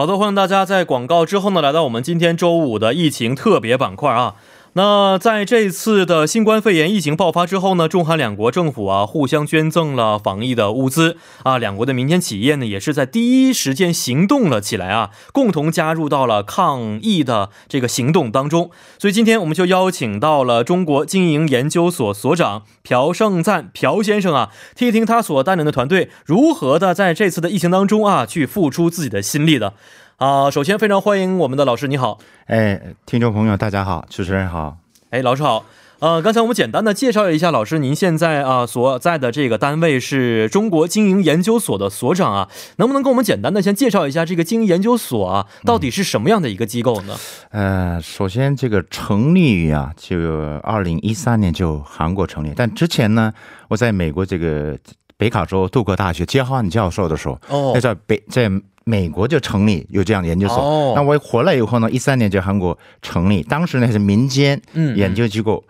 好的，欢迎大家在广告之后呢，来到我们今天周五的疫情特别板块啊。那在这次的新冠肺炎疫情爆发之后呢，中韩两国政府啊互相捐赠了防疫的物资啊，两国的民间企业呢也是在第一时间行动了起来啊，共同加入到了抗疫的这个行动当中。所以今天我们就邀请到了中国经营研究所所长朴胜赞朴先生啊，听一听他所带领的团队如何的在这次的疫情当中啊去付出自己的心力的。啊，首先非常欢迎我们的老师，你好。哎，听众朋友，大家好，主持人好。哎，老师好。呃，刚才我们简单的介绍一下，老师您现在啊所在的这个单位是中国经营研究所的所长啊，能不能跟我们简单的先介绍一下这个经营研究所啊，到底是什么样的一个机构呢？呃，首先这个成立于啊，就二零一三年就韩国成立，但之前呢，我在美国这个北卡州杜克大学接汉教授的时候，哦，在北在。美国就成立有这样的研究所，那我回来以后呢，一三年就韩国成立，当时呢是民间研究机构，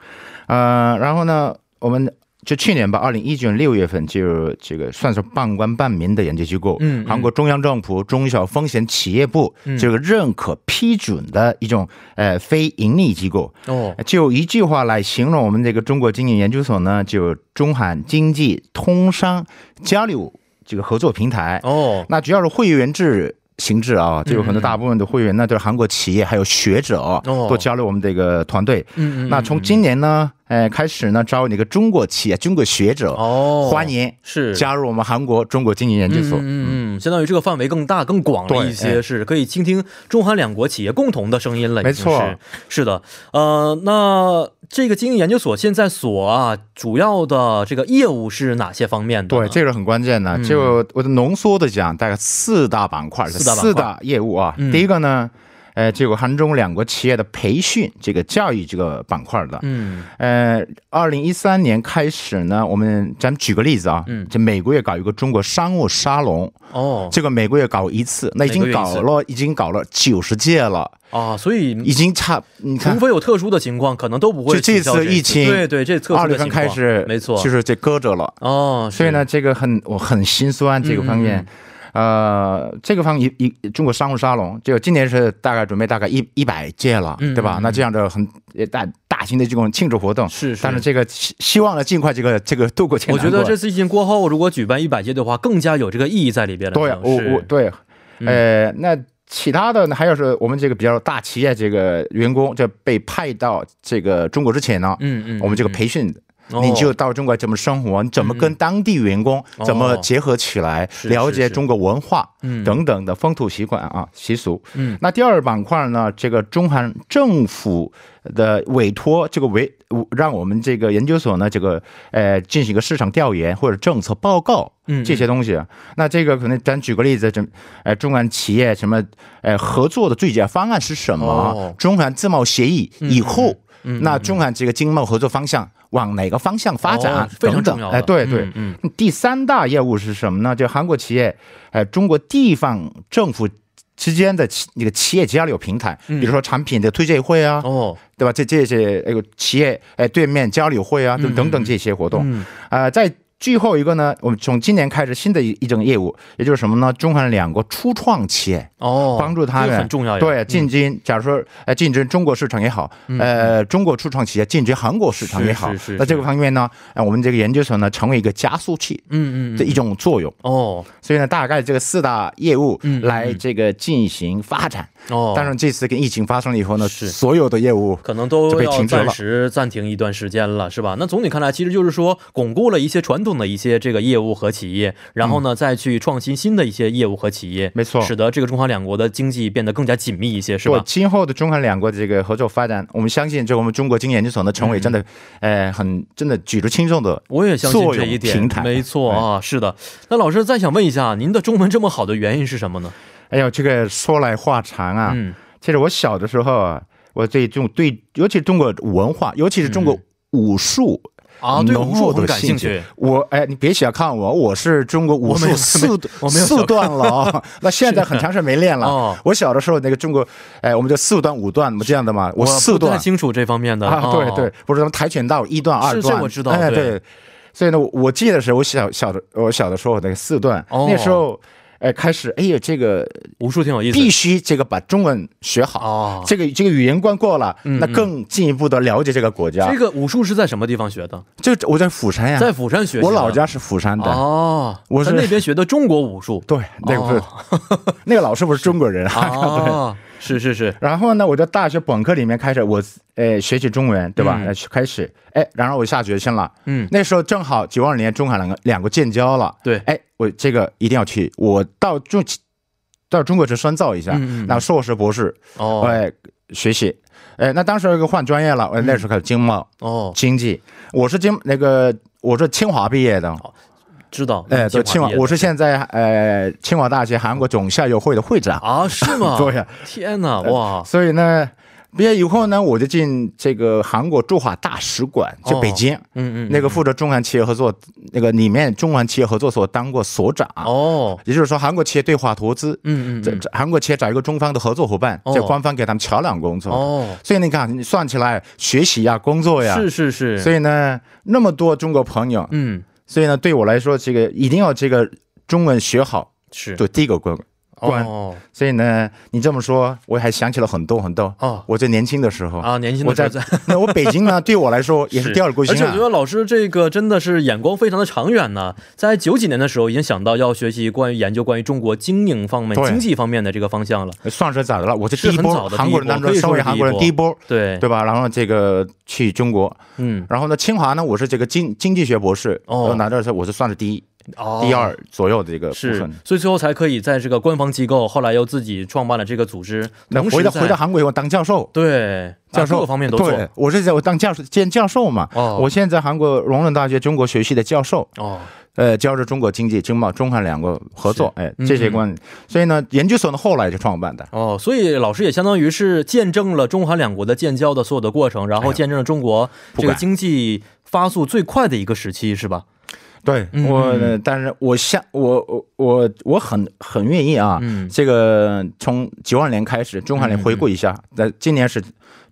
呃，然后呢，我们就去年吧，二零一九年六月份就这个算是半官半民的研究机构，嗯，韩国中央政府中小风险企业部这个认可批准的一种呃非盈利机构，哦，就一句话来形容我们这个中国经济研究所呢，就中韩经济通商交流。这个合作平台哦，那主要是会员制形式啊，就有很多大部分的会员，那都是韩国企业还有学者哦，都加入我们这个团队。嗯嗯，那从今年呢？哎，开始呢，招那个中国企业、中国学者哦，欢迎是加入我们韩国中国经营研究所。嗯嗯，相当于这个范围更大、更广了一些，是可以倾听中韩两国企业共同的声音了。没错，是的。呃，那这个经营研究所现在所啊，主要的这个业务是哪些方面的？对，这个很关键的。就我的浓缩的讲，大概四大板块，四大业务啊。第一个呢。呃，这个韩中两国企业的培训，这个教育这个板块的，嗯，呃，二零一三年开始呢，我们咱们举个例子啊，嗯，就每个月搞一个中国商务沙龙，哦，这个每个月搞一次，那已经搞了，已经搞了九十届了。啊，所以已经差，你看，除非有特殊的情况，可能都不会。就这次疫情，对对，这特二月份开始，没错，就是这搁着了。哦，所以呢，这个很我很心酸这个方面。呃，这个方一一中国商务沙龙，就今年是大概准备大概一一百届了，对吧？那这样的很大大型的这种庆祝活动是，是但是这个希希望呢，尽快这个这个度过。我觉得这次疫情过后，如果举办一百届的话，更加有这个意义在里边了。对，我我对，呃，那其他的呢，还有是我们这个比较大企业这个员工就被派到这个中国之前呢，嗯嗯，我们这个培训。你就到中国怎么生活？你怎么跟当地员工怎么结合起来？了解中国文化等等的风土习惯啊习俗。嗯，那第二板块呢？这个中韩政府的委托，这个委让我们这个研究所呢，这个呃进行一个市场调研或者政策报告，嗯，这些东西。那这个可能咱举个例子，这呃中韩企业什么呃合作的最佳方案是什么？中韩自贸协议以后。那中韩这个经贸合作方向往哪个方向发展？非常重要。哎，对对，嗯。第三大业务是什么呢？就韩国企业，哎，中国地方政府之间的企那个企业交流平台，比如说产品的推介会啊，哦，对吧？这这些那个企业哎对面交流会啊，等等等这些活动，啊，在。最后一个呢，我们从今年开始新的一一种业务，也就是什么呢？中韩两国初创企业哦，帮助他们很重要对进军。假如说呃进军中国市场也好，呃中国初创企业进军韩国市场也好，那这个方面呢，我们这个研究所呢成为一个加速器，嗯嗯的一种作用哦。所以呢，大概这个四大业务来这个进行发展。哦，但是这次跟疫情发生了以后呢，是所有的业务可能都要暂时暂停一段时间了，是吧？那总体看来，其实就是说巩固了一些传统的一些这个业务和企业，然后呢再去创新新的一些业务和企业，没错，使得这个中韩两国的经济变得更加紧密一些，是吧？今后的中韩两国的这个合作发展，我们相信，就我们中国经研究所呢成为真的，呃，很真的举足轻重的，我也相信这一点，没错啊，是的。那老师再想问一下，您的中文这么好的原因是什么呢？哎呦，这个说来话长啊。嗯，其实我小的时候啊，我对中对，尤其是中国文化，尤其是中国武术啊，对武术很感兴趣。我哎，你别小看我，我是中国武术四 四段了啊。那现在很长时间没练了。我小的时候那个中国，哎，我们叫四段五段，不这样的嘛？我四段。不太清楚这方面的。啊，对对，不是什么跆拳道一段二段。是，我知道。哎，对。所以呢，我记得是我小小的，我小的时候那个四段，那时候。哎，开始，哎呀，这个武术挺有意思，必须这个把中文学好哦。这个这个语言关过了，那更进一步的了解这个国家。这个武术是在什么地方学的？就我在釜山呀，在釜山学。我老家是釜山的哦，我是那边学的中国武术。对，那个那个老师不是中国人啊。是是是。然后呢，我在大学本科里面开始，我呃学习中文，对吧？开始，哎，然后我下决心了。嗯，那时候正好九二年中韩两个两个建交了。对，哎，我这个一定要去，我到中。到中国去深造一下，那硕士博士哦，哎，学习，哎，那当时又换专业了，我那时候开始经贸哦，经济，我是经那个我是清华毕业的，知道，哎，对，清华，我是现在呃清华大学韩国总校友会的会长。啊，是吗？对，天哪，哇，所以呢。毕业以后呢，我就进这个韩国驻华大使馆，就北京，嗯嗯，那个负责中韩企业合作，那个里面中韩企业合作所当过所长，哦，也就是说韩国企业对华投资，嗯嗯，这韩国企业找一个中方的合作伙伴，叫官方给他们桥梁工作，哦，所以你看，你算起来学习呀，工作呀，是是是，所以呢，那么多中国朋友，嗯，所以呢，对我来说，这个一定要这个中文学好，是，就第一个关。关，所以呢，你这么说，我还想起了很多很多。哦，我在年轻的时候啊，年轻的我在 那我北京呢，对我来说也是第二故乡。而且我觉得老师这个真的是眼光非常的长远呢，在九几年的时候已经想到要学习关于研究关于中国经营方面、经济方面的这个方向了。算是咋的了？我是第一波韩国人当中稍微韩国人第一波，对对吧？然后这个去中国，嗯，然后呢，清华呢，我是这个经经济学博士，哦，拿到时候我是算是第一。第二左右的一个部分，所以最后才可以在这个官方机构，后来又自己创办了这个组织。那回到回到韩国以后当教授，对教授各方面都做。我是在我当教授兼教授嘛。哦，我现在在韩国荣仁大学中国学系的教授。哦，呃，教着中国经济经贸中韩两国合作，哎，这些关。所以呢，研究所呢后来就创办的。哦，所以老师也相当于是见证了中韩两国的建交的所有的过程，然后见证了中国这个经济发速最快的一个时期，是吧？对我，但是我想，我我我我很很愿意啊。这个从九二年开始，中韩联回顾一下，那今年是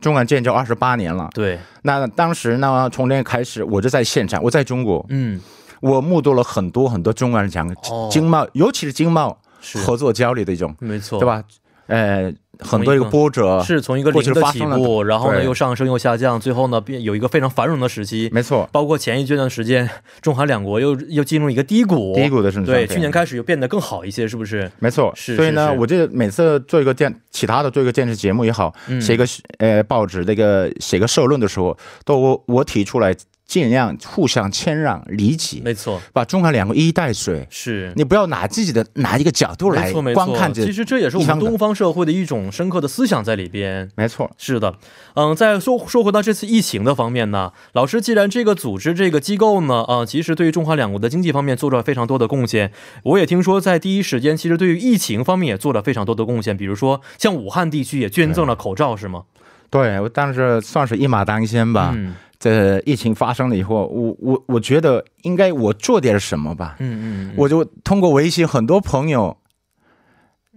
中韩建交二十八年了。对，那当时呢，从那开始，我就在现场，我在中国，嗯，我目睹了很多很多中韩讲经贸，尤其是经贸合作交流的一种，没错，对吧？呃。很多一个波折是从一个零的起步，然后呢又上升又下降，最后呢变有一个非常繁荣的时期。没错，包括前一阶段时间，中韩两国又又进入一个低谷，低谷的时候。对，去年开始又变得更好一些，是不是？没错，是。所以呢，我这每次做一个电，其他的做一个电视节目也好，写一个呃报纸那个写个社论的时候，都我我提出来。尽量互相谦让、理解，没错，把中韩两国一衣带水。是你不要拿自己的拿一个角度来观看其实这也是我们东方社会的一种深刻的思想在里边。没错，是的。嗯，再说说回到这次疫情的方面呢，老师，既然这个组织、这个机构呢，啊，其实对于中华两国的经济方面做出了非常多的贡献。我也听说，在第一时间，其实对于疫情方面也做了非常多的贡献。比如说，像武汉地区也捐赠了口罩，是吗？对，我当时算是一马当先吧。嗯。这疫情发生了以后，我我我觉得应该我做点什么吧。嗯嗯，我就通过微信，很多朋友，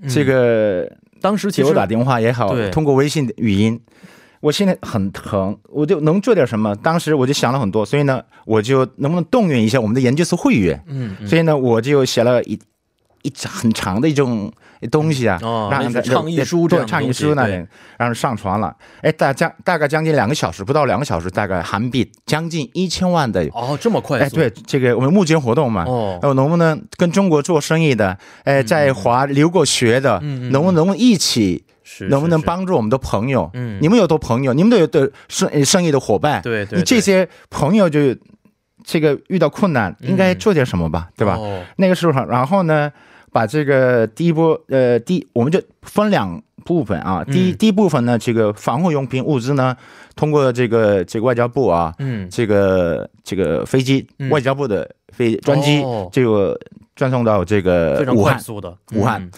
这个当时给我打电话也好，通过微信语音，我现在很疼，我就能做点什么。当时我就想了很多，所以呢，我就能不能动员一下我们的研究所会员？嗯，所以呢，我就写了一一很长的一种。东西啊，让倡议书对倡议书那里，然后上传了。哎，大将大概将近两个小时，不到两个小时，大概韩币将近一千万的哦，这么快？哎，对，这个我们募捐活动嘛，哦，能不能跟中国做生意的，哎，在华留过学的，嗯能不能一起，是能不能帮助我们的朋友？嗯，你们有多朋友，你们都有的生生意的伙伴，对对，你这些朋友就这个遇到困难，应该做点什么吧，对吧？那个时候，然后呢？把这个第一波，呃，第我们就分两部分啊。第一第一部分呢，这个防护用品物资呢，通过这个这个外交部啊，嗯，这个这个飞机，外交部的飞专机，这个转送到这个武汉，武汉。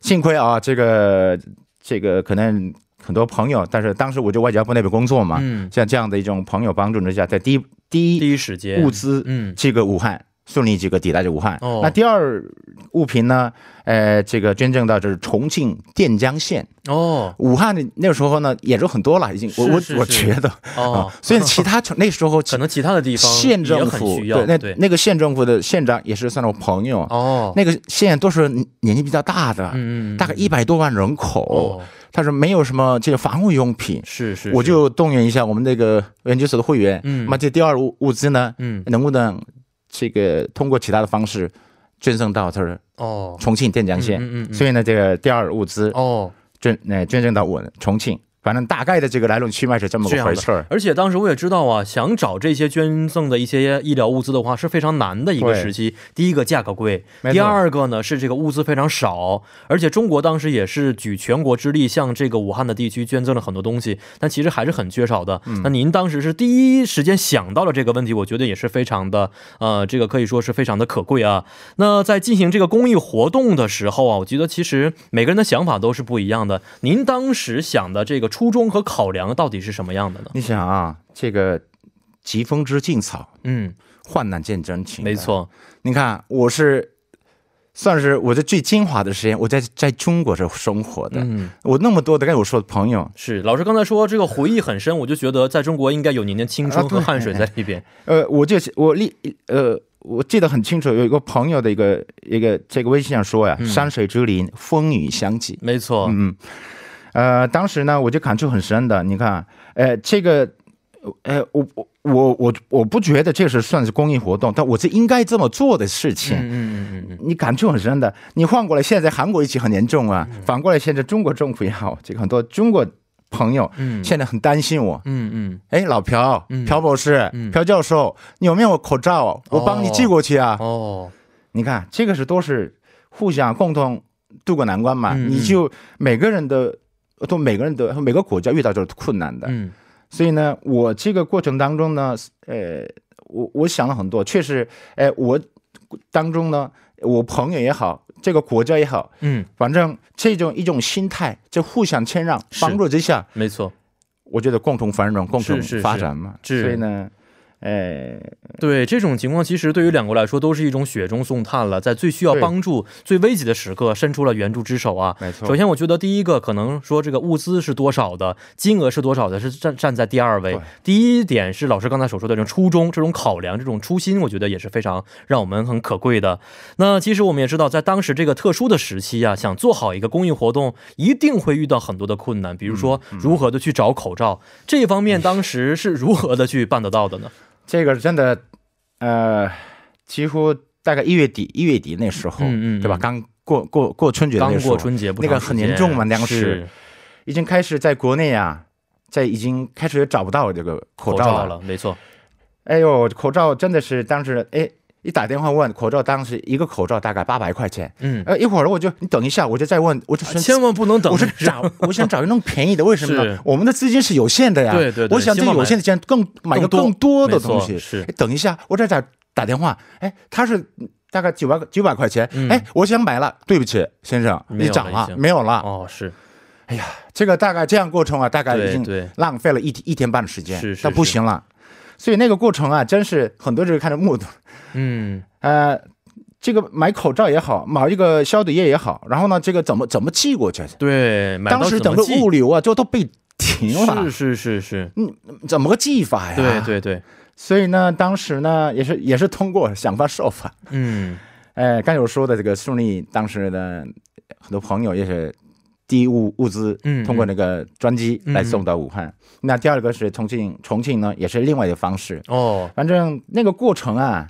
幸亏啊，这个这个可能很多朋友，但是当时我就外交部那边工作嘛，嗯像这样的一种朋友帮助之下，在第一第一第一时间物资，嗯，这个武汉。顺利这个抵达这武汉。哦那第二物品呢？呃，这个捐赠到就是重庆垫江县。哦，武汉的那个时候呢，也就很多了，已经。我我我觉得哦，所以其他城那时候 可能其他的地方县政府对那那个县政府的县长也是算我朋友哦。那个县都是年纪比较大的，嗯大概一百多万人口，他说没有什么这个防护用品，是是，我就动员一下我们那个研究所的会员，嗯，那这第二物物资呢，嗯，能不能这个通过其他的方式？捐赠到他说哦，重庆垫江县，嗯所以呢，这个第二物资哦，捐呃捐赠到我重庆。反正大概的这个来龙去脉是这么回事儿，而且当时我也知道啊，想找这些捐赠的一些医疗物资的话是非常难的一个时期。第一个价格贵，第二个呢是这个物资非常少，而且中国当时也是举全国之力向这个武汉的地区捐赠了很多东西，但其实还是很缺少的。那您当时是第一时间想到了这个问题，我觉得也是非常的呃，这个可以说是非常的可贵啊。那在进行这个公益活动的时候啊，我觉得其实每个人的想法都是不一样的。您当时想的这个。初衷和考量到底是什么样的呢？你想啊，这个疾风知劲草，嗯，患难见真情，没错。你看，我是算是我的最精华的时间，我在在中国这生活的，嗯，我那么多的跟我说的朋友，是老师刚才说这个回忆很深，我就觉得在中国应该有您的青春和汗水在里边。呃，我就我历呃，我记得很清楚，有一个朋友的一个一个这个微信上说呀，山水之林，风雨相济，没错，嗯。呃，当时呢，我就感触很深的。你看，呃，这个，呃，我我我我我不觉得这是算是公益活动，但我是应该这么做的事情。嗯嗯嗯嗯你感触很深的。你换过来，现在韩国疫情很严重啊。反过来，现在中国政府也好，这个很多中国朋友，嗯，现在很担心我。嗯嗯。哎，老朴，朴博士，朴教授，你有没有口罩？我帮你寄过去啊。哦。你看，这个是都是互相共同渡过难关嘛。你就每个人的。都每个人都每个国家遇到就是困难的，嗯，所以呢，我这个过程当中呢，呃，我我想了很多，确实，哎，我当中呢，我朋友也好，这个国家也好，嗯，反正这种一种心态，就互相谦让、帮助之下，没错，我觉得共同繁荣、共同发展嘛，所以呢。哎，对这种情况，其实对于两国来说都是一种雪中送炭了，在最需要帮助、最危急的时刻伸出了援助之手啊！没错。首先，我觉得第一个可能说这个物资是多少的，金额是多少的，是站站在第二位。第一点是老师刚才所说的这种初衷、这种考量、这种初心，我觉得也是非常让我们很可贵的。那其实我们也知道，在当时这个特殊的时期啊，想做好一个公益活动，一定会遇到很多的困难，比如说如何的去找口罩，这方面当时是如何的去办得到的呢？这个真的，呃，几乎大概一月底，一月底那时候，嗯嗯，对吧？刚过过过春节刚过春节，那个很严重嘛，当时已经开始在国内啊，在已经开始找不到这个口罩了，没错。哎呦，口罩真的是当时哎。一打电话问口罩，当时一个口罩大概八百块钱。嗯，呃，一会儿我就你等一下，我就再问，我就千万不能等。我是找，我想找一个那种便宜的，为什么呢？我们的资金是有限的呀。对对对。我想这有限的钱更买个更多的东西。是。等一下，我再打打电话。哎，他是大概九百九百块钱。哎，我想买了，对不起，先生，你涨了，没有了。哦，是。哎呀，这个大概这样过程啊，大概已经浪费了一一天半的时间。是是。那不行了，所以那个过程啊，真是很多人看着目睹。嗯。呃，这个买口罩也好，买一个消毒液也好，然后呢，这个怎么怎么寄过去？对，当时整个物流啊，就都被停了。是是是是，嗯，怎么个寄法呀？对对对，所以呢，当时呢，也是也是通过想方设法。嗯，哎，刚有说的这个顺利，当时的很多朋友也是第一物物资，嗯，通过那个专机来送到武汉。那第二个是重庆，重庆呢也是另外一个方式。哦，反正那个过程啊，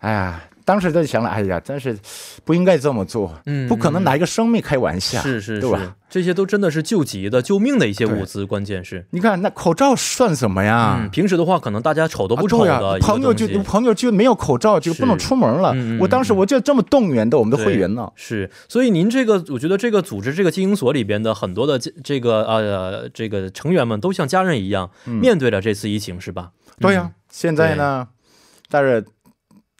哎呀。当时就想了，哎呀，真是不应该这么做，嗯，不可能拿一个生命开玩笑，是是，对吧？这些都真的是救急的、救命的一些物资，关键是，你看那口罩算什么呀？平时的话，可能大家瞅都不瞅的，朋友就朋友就没有口罩就不能出门了。我当时我就这么动员的我们的会员呢。是，所以您这个，我觉得这个组织这个经营所里边的很多的这个呃这个成员们都像家人一样面对了这次疫情，是吧？对呀，现在呢，但是。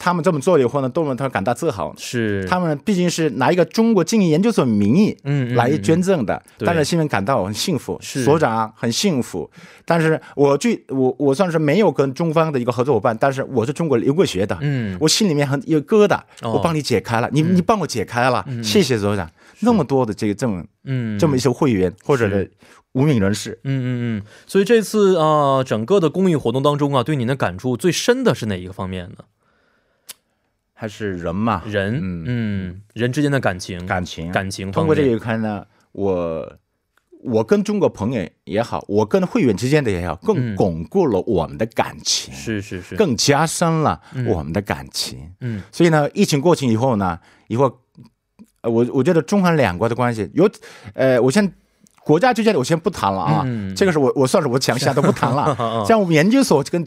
他们这么做了以后呢，都让他感到自豪。是，他们毕竟是拿一个中国经营研究所名义，嗯，来捐赠的，但是心里感到很幸福。所长很幸福，但是我最我我算是没有跟中方的一个合作伙伴，但是我是中国留过学的，嗯，我心里面很有疙瘩，我帮你解开了，你你帮我解开了，谢谢所长。那么多的这个这么嗯。这么一些会员或者是无名人士，嗯嗯嗯，所以这次啊整个的公益活动当中啊，对您的感触最深的是哪一个方面呢？还是人嘛，人，嗯，人之间的感情，感情，感情。通过这一看呢，我我跟中国朋友也好，我跟会员之间的也好，更巩固了我们的感情，是是是，更加深了我们的感情。嗯，所以呢，疫情过去以后呢，以后，呃，我我觉得中韩两国的关系有，呃，我先国家之间的我先不谈了啊，这个是我我算是我想象都不谈了，像我们研究所跟。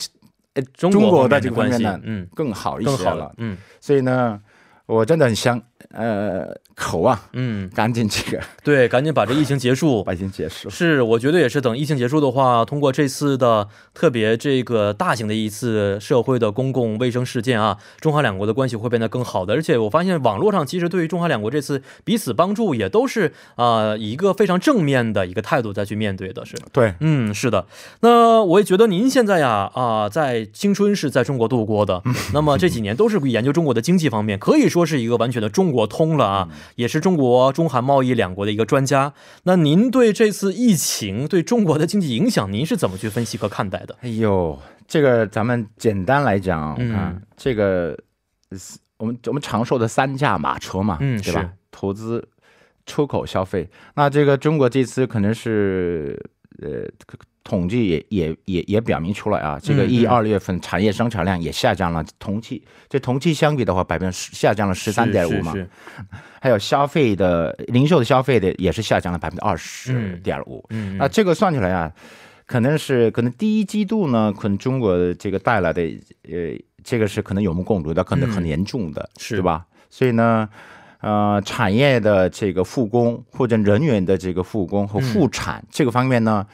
呃，中国的这方面呢，嗯，更好一些了，嗯，所以呢，我真的很想，呃。口啊，嗯，赶紧这个，对，赶紧把这疫情结束，把疫情结束。是，我觉得也是，等疫情结束的话，通过这次的特别这个大型的一次社会的公共卫生事件啊，中韩两国的关系会变得更好的。而且我发现网络上其实对于中韩两国这次彼此帮助也都是啊以一个非常正面的一个态度再去面对的，是对，嗯，是的。那我也觉得您现在呀啊，在青春是在中国度过的，那么这几年都是研究中国的经济方面，可以说是一个完全的中国通了啊。也是中国中韩贸易两国的一个专家，那您对这次疫情对中国的经济影响，您是怎么去分析和看待的？哎呦，这个咱们简单来讲啊，这个我们我们常说的三驾马车嘛，嗯，对吧？投资、出口、消费。那这个中国这次可能是呃。统计也也也也表明出来啊，这个一二月份产业生产量也下降了，同期这同期相比的话，百分之下降了十三点五嘛，还有消费的零售的消费的也是下降了百分之二十点五，嗯，那这个算起来啊，可能是可能第一季度呢，可能中国这个带来的呃，这个是可能有目共睹的，可能很严重的，是吧？所以呢，呃，产业的这个复工或者人员的这个复工和复产这个方面呢。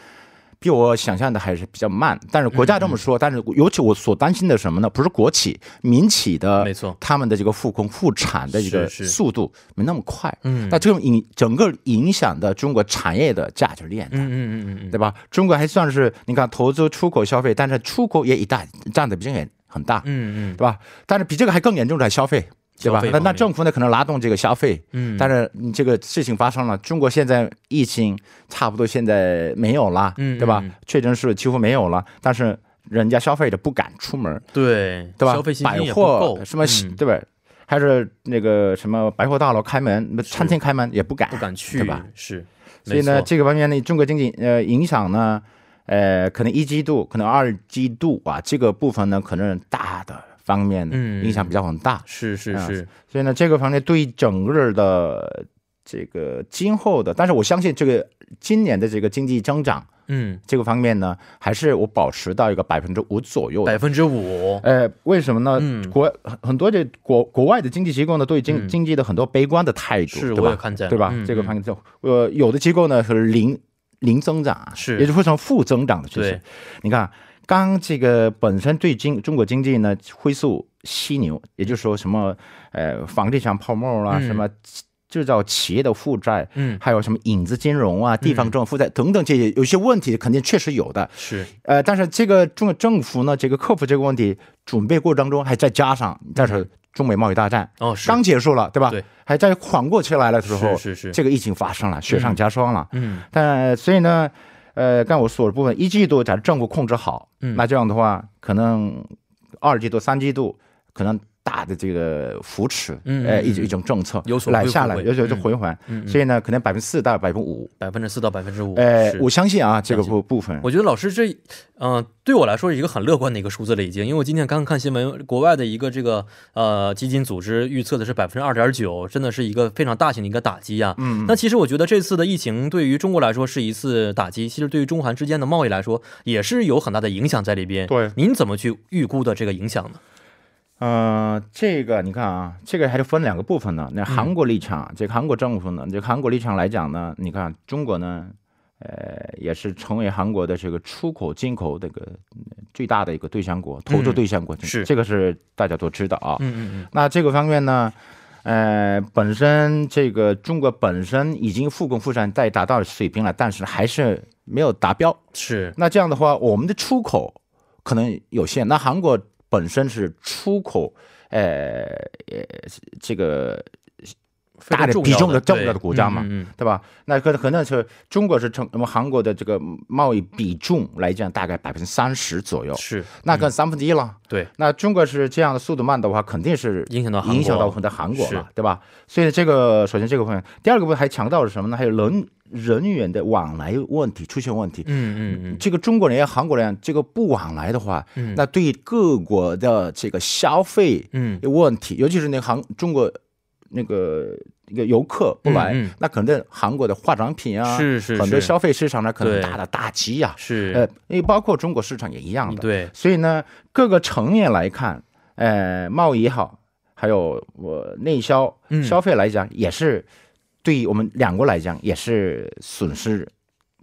比我想象的还是比较慢，但是国家这么说，但是尤其我所担心的什么呢？不是国企、民企的，没错，他们的这个复工复产的一个速度没那么快。嗯，那这种影整个影响的中国产业的价值链。嗯嗯嗯嗯，对吧？中国还算是你看投资、出口、消费，但是出口也一大占的比这个很大。嗯嗯，对吧？但是比这个还更严重的消费。对吧？那那政府呢？可能拉动这个消费，嗯，但是你这个事情发生了，中国现在疫情差不多现在没有了，嗯，对吧？确诊数几乎没有了，但是人家消费者不敢出门，对，对吧？消费信心也不够，什么对吧？还是那个什么百货大楼开门，餐厅开门也不敢，不敢去，对吧？是，所以呢，这个方面呢，中国经济呃影响呢，呃，可能一季度，可能二季度啊，这个部分呢，可能大的。方面影响比较很大，是是是，所以呢，这个方面对整个的这个今后的，但是我相信这个今年的这个经济增长，嗯，这个方面呢，还是我保持到一个百分之五左右，百分之五，呃，为什么呢？国很多这国国外的经济机构呢，对经经济的很多悲观的态度，是，我也看见，对吧？这个方面就呃，有的机构呢是零零增长，是，也就是非常负增长的趋势，你看。刚这个本身对经中国经济呢恢复犀牛，也就是说什么呃房地产泡沫啦，什么制造企业的负债，嗯，还有什么影子金融啊，地方政府负债等等这些有些问题肯定确实有的，是。呃，但是这个中国政府呢，这个克服这个问题准备过程当中，还再加上但是中美贸易大战哦刚结束了，对吧？对，还在缓过气来的时候，是是是，这个疫情发生了，雪上加霜了，嗯，但所以呢。呃，刚我说的部分，一季度假如政府控制好，嗯，那这样的话，可能二季度、三季度可能。大的这个扶持，呃，一种一种政策有所来下来，有所就回环，所以呢，可能百分之四到百分之五，百分之四到百分之五，呃，我相信啊，这个部部分，我觉得老师这，嗯，对我来说是一个很乐观的一个数字了，已经，因为我今天刚刚看新闻，国外的一个这个呃基金组织预测的是百分之二点九，真的是一个非常大型的一个打击啊。嗯，那其实我觉得这次的疫情对于中国来说是一次打击，其实对于中韩之间的贸易来说也是有很大的影响在里边。对，您怎么去预估的这个影响呢？嗯，这个你看啊，这个还是分两个部分呢。那韩国立场，这个韩国政府呢，这个韩国立场来讲呢，你看中国呢，呃，也是成为韩国的这个出口进口这个最大的一个对象国，投资对象国，是这个是大家都知道啊。嗯嗯嗯。那这个方面呢，呃，本身这个中国本身已经复工复产在达到水平了，但是还是没有达标。是。那这样的话，我们的出口可能有限。那韩国本身是出口，呃，这个。大的比重的重要的国家嘛，对吧？那可可能是中国是成那么韩国的这个贸易比重来讲，大概百分之三十左右，是那跟三分之一了。对，那中国是这样的速度慢的话，肯定是影响到影响到我们的韩国嘛，对吧？所以这个首先这个方面，第二个部分还强调了什么呢？还有人人员的往来问题出现问题。嗯嗯嗯，这个中国人、韩国人这个不往来的话，那对各国的这个消费嗯问题，尤其是那韩中国。那个一个游客不来，那可能韩国的化妆品啊，是是很多消费市场呢可能大的打击呀，是。呃，因为包括中国市场也一样的，对，所以呢，各个层面来看，呃，贸易也好，还有我内销消费来讲，也是对于我们两国来讲也是损失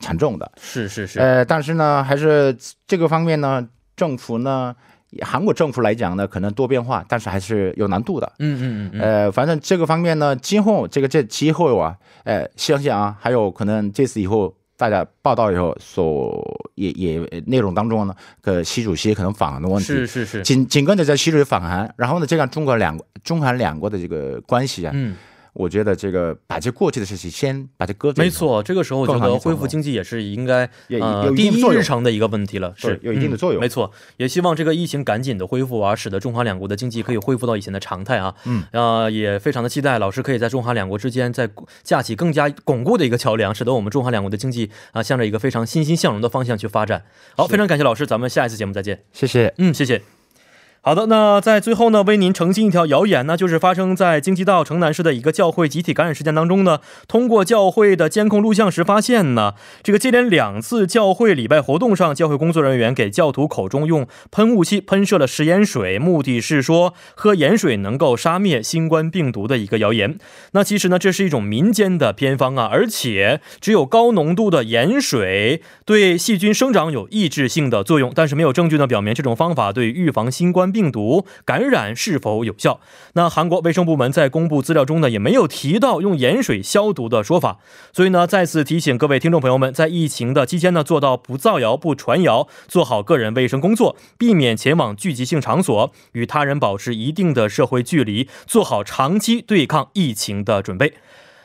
惨重的，是是是，呃，但是呢，还是这个方面呢，政府呢。韩国政府来讲呢，可能多变化，但是还是有难度的。嗯嗯嗯。呃，反正这个方面呢，今后这个这今后啊，呃，相信啊，还有可能这次以后大家报道以后所也也内容当中呢，个习主席可能访韩的问题。是是是。紧紧跟着在习主席访韩，然后呢，这样中国两中韩两国的这个关系啊。嗯。我觉得这个把这过去的事情先把这搁置。没错，这个时候我觉得恢复经济也是应该呃第一日程的一个问题了，是有一定的作用。没错，也希望这个疫情赶紧的恢复啊，使得中韩两国的经济可以恢复到以前的常态啊。嗯，呃，也非常的期待老师可以在中韩两国之间再架起更加巩固的一个桥梁，使得我们中韩两国的经济啊向着一个非常欣欣向荣的方向去发展。好，非常感谢老师，咱们下一次节目再见。谢谢。嗯，谢谢。好的，那在最后呢，为您澄清一条谣言呢，就是发生在京畿道城南市的一个教会集体感染事件当中呢，通过教会的监控录像时发现呢，这个接连两次教会礼拜活动上，教会工作人员给教徒口中用喷雾器喷射了食盐水，目的是说喝盐水能够杀灭新冠病毒的一个谣言。那其实呢，这是一种民间的偏方啊，而且只有高浓度的盐水对细菌生长有抑制性的作用，但是没有证据呢表明这种方法对预防新冠。病毒感染是否有效？那韩国卫生部门在公布资料中呢，也没有提到用盐水消毒的说法。所以呢，再次提醒各位听众朋友们，在疫情的期间呢，做到不造谣、不传谣，做好个人卫生工作，避免前往聚集性场所，与他人保持一定的社会距离，做好长期对抗疫情的准备。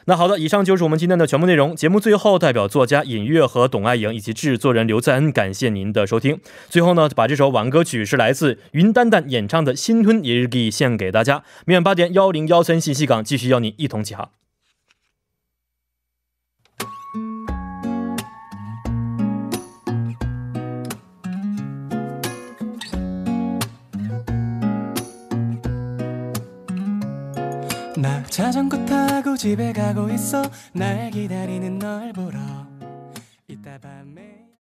那好的，以上就是我们今天的全部内容。节目最后，代表作家尹月和董爱颖以及制作人刘在恩，感谢您的收听。最后呢，把这首晚歌曲是来自云丹丹演唱的《新吞日记》献给大家。明晚八点幺零幺三信息港继续邀您一同起航。 자전거 타고 집에 가고 있어. 날 기다리는 널 보러. 이따 밤에